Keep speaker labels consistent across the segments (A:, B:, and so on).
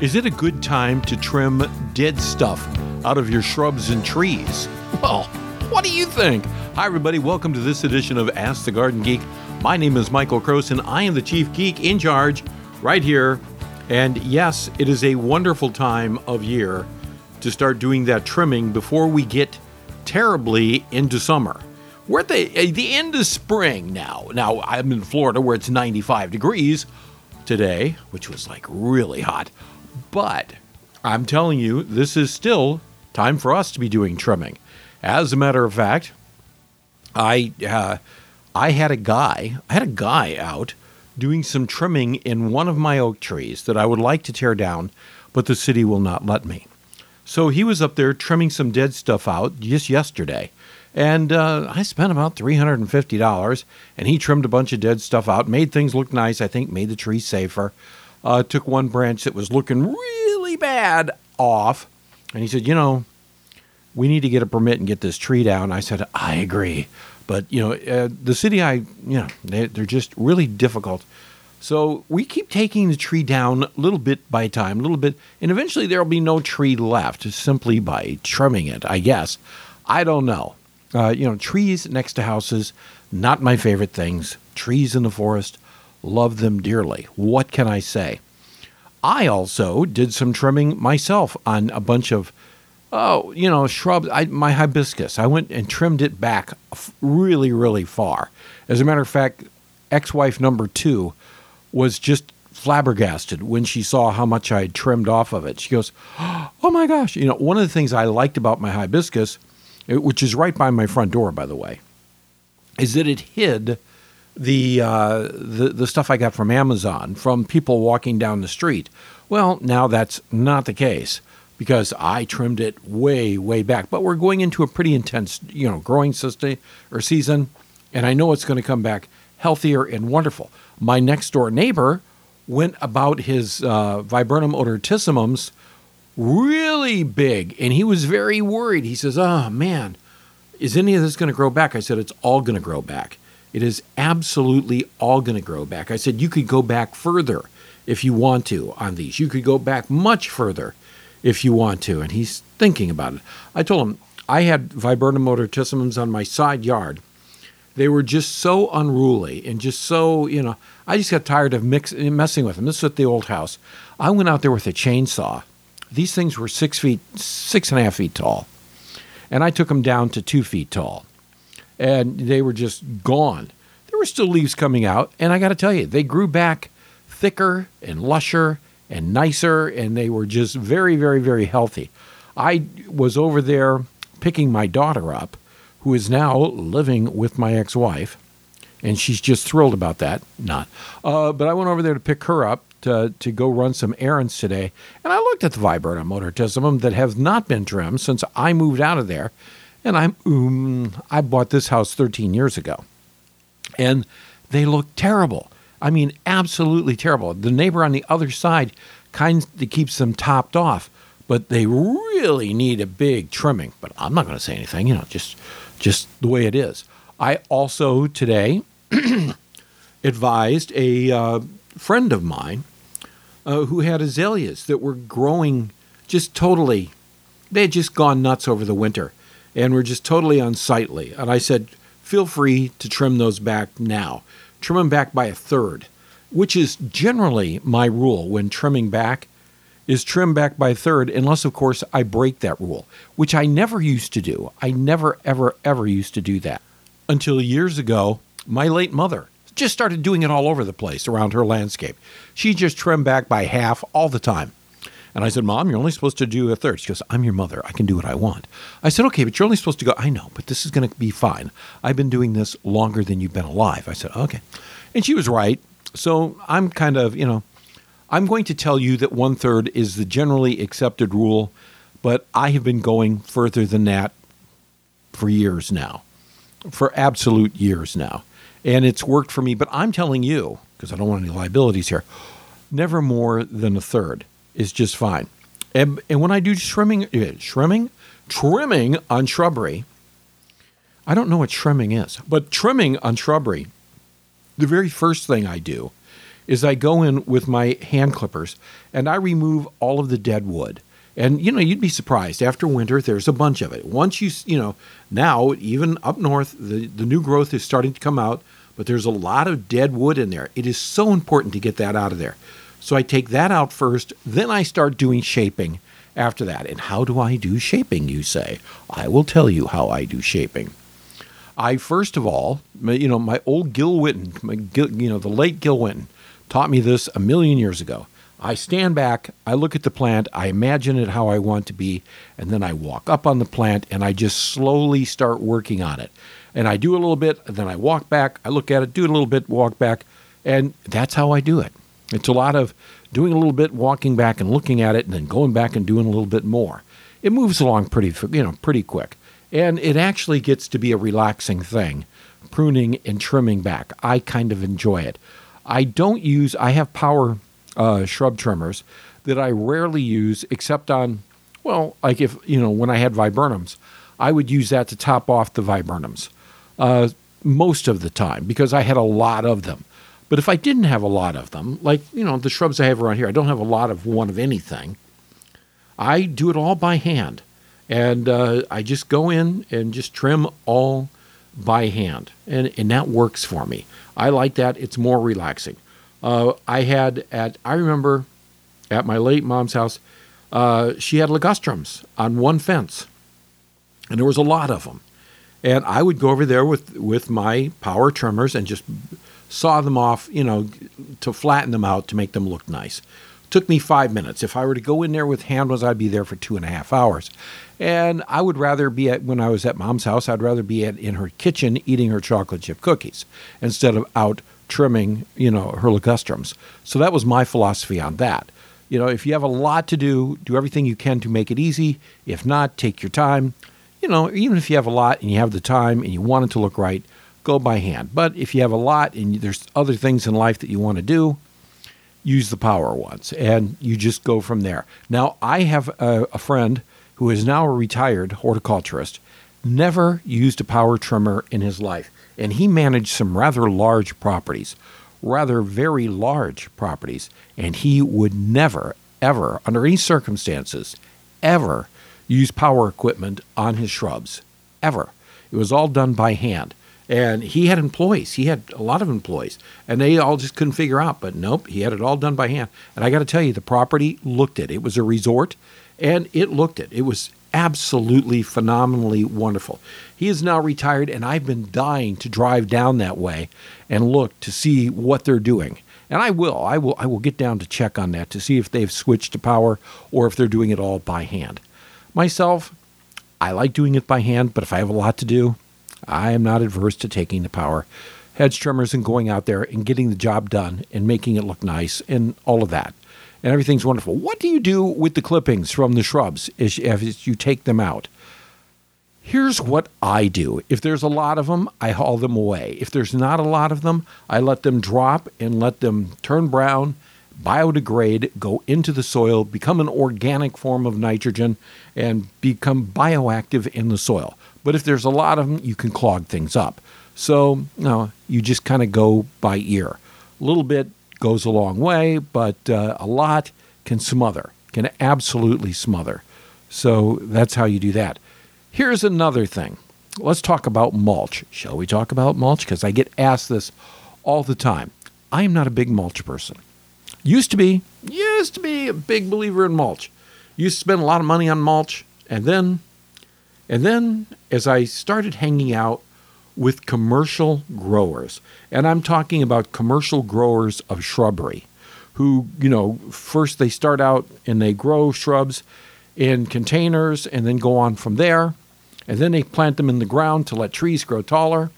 A: Is it a good time to trim dead stuff out of your shrubs and trees? Well, what do you think? Hi, everybody. Welcome to this edition of Ask the Garden Geek. My name is Michael Kroos, and I am the chief geek in charge right here. And yes, it is a wonderful time of year to start doing that trimming before we get terribly into summer. We're at the, eh, the end of spring now. Now, I'm in Florida where it's 95 degrees today, which was like really hot. But I'm telling you, this is still time for us to be doing trimming. As a matter of fact, I uh, I had a guy, I had a guy out doing some trimming in one of my oak trees that I would like to tear down, but the city will not let me. So he was up there trimming some dead stuff out just yesterday. And uh, I spent about $350, and he trimmed a bunch of dead stuff out, made things look nice, I think made the tree safer. Uh, took one branch that was looking really bad off, and he said, You know, we need to get a permit and get this tree down. I said, I agree. But, you know, uh, the city, I, you know, they, they're just really difficult. So we keep taking the tree down a little bit by time, a little bit, and eventually there'll be no tree left simply by trimming it, I guess. I don't know. Uh, you know, trees next to houses, not my favorite things. Trees in the forest, love them dearly. What can I say? I also did some trimming myself on a bunch of, oh, you know, shrubs. I, my hibiscus, I went and trimmed it back really, really far. As a matter of fact, ex wife number two was just flabbergasted when she saw how much I had trimmed off of it. She goes, Oh my gosh. You know, one of the things I liked about my hibiscus which is right by my front door, by the way, is that it hid the, uh, the the stuff I got from Amazon from people walking down the street. Well, now that's not the case because I trimmed it way way back. But we're going into a pretty intense, you know, growing system or season, and I know it's going to come back healthier and wonderful. My next door neighbor went about his uh, viburnum odoratissimums really big. And he was very worried. He says, Oh, man, is any of this going to grow back? I said, It's all going to grow back. It is absolutely all going to grow back. I said, You could go back further if you want to on these. You could go back much further if you want to. And he's thinking about it. I told him, I had viburnum odoratissimums on my side yard. They were just so unruly and just so, you know, I just got tired of mix, messing with them. This is at the old house. I went out there with a chainsaw these things were six feet, six and a half feet tall. And I took them down to two feet tall. And they were just gone. There were still leaves coming out. And I got to tell you, they grew back thicker and lusher and nicer. And they were just very, very, very healthy. I was over there picking my daughter up, who is now living with my ex wife. And she's just thrilled about that. Not. Uh, but I went over there to pick her up to, to go run some errands today, and I looked at the viburnum odoratissimum that have not been trimmed since I moved out of there, and I'm um, I bought this house 13 years ago, and they look terrible. I mean, absolutely terrible. The neighbor on the other side kind of keeps them topped off, but they really need a big trimming. But I'm not going to say anything, you know, just just the way it is. I also today advised a uh, friend of mine uh, who had azaleas that were growing just totally, they had just gone nuts over the winter and we were just totally unsightly. And I said, feel free to trim those back now. Trim them back by a third, which is generally my rule when trimming back is trim back by a third, unless, of course, I break that rule, which I never used to do. I never, ever, ever used to do that. Until years ago, my late mother just started doing it all over the place around her landscape. She just trimmed back by half all the time. And I said, Mom, you're only supposed to do a third. She goes, I'm your mother. I can do what I want. I said, Okay, but you're only supposed to go. I know, but this is going to be fine. I've been doing this longer than you've been alive. I said, Okay. And she was right. So I'm kind of, you know, I'm going to tell you that one third is the generally accepted rule, but I have been going further than that for years now, for absolute years now and it's worked for me. But I'm telling you, because I don't want any liabilities here, never more than a third is just fine. And, and when I do trimming, trimming, trimming on shrubbery, I don't know what trimming is, but trimming on shrubbery, the very first thing I do is I go in with my hand clippers and I remove all of the dead wood. And you know, you'd be surprised after winter there's a bunch of it. Once you, you know, now even up north the the new growth is starting to come out, but there's a lot of dead wood in there. It is so important to get that out of there. So I take that out first, then I start doing shaping after that. And how do I do shaping, you say? I will tell you how I do shaping. I first of all, you know, my old Gil Whitten, my, you know, the late Gil Whitten, taught me this a million years ago. I stand back, I look at the plant, I imagine it how I want to be, and then I walk up on the plant and I just slowly start working on it. And I do a little bit, and then I walk back, I look at it, do a little bit, walk back, and that's how I do it. It's a lot of doing a little bit, walking back and looking at it, and then going back and doing a little bit more. It moves along pretty, you know, pretty quick, and it actually gets to be a relaxing thing, pruning and trimming back. I kind of enjoy it. I don't use. I have power uh, shrub trimmers that I rarely use, except on, well, like if you know when I had viburnums, I would use that to top off the viburnums uh, most of the time because I had a lot of them. But if I didn't have a lot of them, like, you know, the shrubs I have around here, I don't have a lot of one of anything. I do it all by hand. And uh, I just go in and just trim all by hand. And, and that works for me. I like that. It's more relaxing. Uh, I had at, I remember at my late mom's house, uh, she had ligustrums on one fence. And there was a lot of them. And I would go over there with, with my power trimmers and just saw them off, you know, to flatten them out to make them look nice. Took me five minutes. If I were to go in there with hand handles, I'd be there for two and a half hours. And I would rather be at, when I was at mom's house, I'd rather be at, in her kitchen eating her chocolate chip cookies instead of out trimming, you know, her ligustrums. So that was my philosophy on that. You know, if you have a lot to do, do everything you can to make it easy. If not, take your time. You know, even if you have a lot and you have the time and you want it to look right, go by hand. But if you have a lot and there's other things in life that you want to do, use the power ones and you just go from there. Now, I have a, a friend who is now a retired horticulturist, never used a power trimmer in his life, and he managed some rather large properties, rather very large properties, and he would never, ever, under any circumstances, ever use power equipment on his shrubs. Ever. It was all done by hand. And he had employees. He had a lot of employees, and they all just couldn't figure out. But nope, he had it all done by hand. And I got to tell you, the property looked it. It was a resort, and it looked it. It was absolutely phenomenally wonderful. He is now retired, and I've been dying to drive down that way and look to see what they're doing. And I will. I will. I will get down to check on that to see if they've switched to power or if they're doing it all by hand. Myself, I like doing it by hand, but if I have a lot to do, I am not adverse to taking the power hedge trimmers and going out there and getting the job done and making it look nice and all of that. And everything's wonderful. What do you do with the clippings from the shrubs as you take them out? Here's what I do. If there's a lot of them, I haul them away. If there's not a lot of them, I let them drop and let them turn brown, biodegrade, go into the soil, become an organic form of nitrogen, and become bioactive in the soil. But if there's a lot of them, you can clog things up. So, you, know, you just kind of go by ear. A little bit goes a long way, but uh, a lot can smother, can absolutely smother. So that's how you do that. Here's another thing. Let's talk about mulch. Shall we talk about mulch? Because I get asked this all the time. I am not a big mulch person. Used to be, used to be a big believer in mulch. Used to spend a lot of money on mulch, and then and then as I started hanging out with commercial growers, and I'm talking about commercial growers of shrubbery, who, you know, first they start out and they grow shrubs in containers and then go on from there, and then they plant them in the ground to let trees grow taller.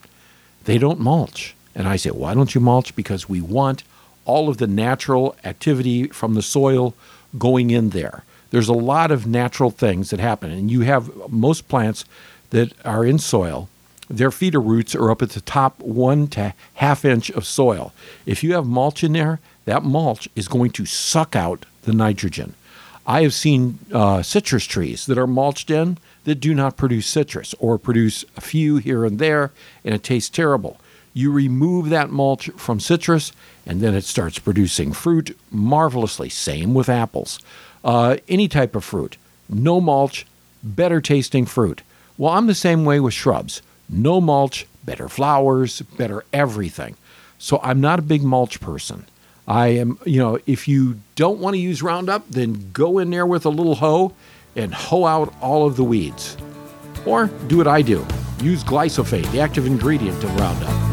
A: They don't mulch. And I say, why don't you mulch? Because we want all of the natural activity from the soil going in there there's a lot of natural things that happen. And you have most plants that are in soil, their feeder roots are up at the top one to half inch of soil. If you have mulch in there, that mulch is going to suck out the nitrogen. I have seen uh, citrus trees that are mulched in that do not produce citrus or produce a few here and there, and it tastes terrible. You remove that mulch from citrus, and then it starts producing fruit marvelously. Same with apples. Uh, any type of fruit. No mulch, better tasting fruit. Well, I'm the same way with shrubs. No mulch, better flowers, better everything. So I'm not a big mulch person. I am, you know, if you don't want to use Roundup, then go in there with a little hoe and hoe out all of the weeds. Or do what I do use glyphosate, the active ingredient of Roundup.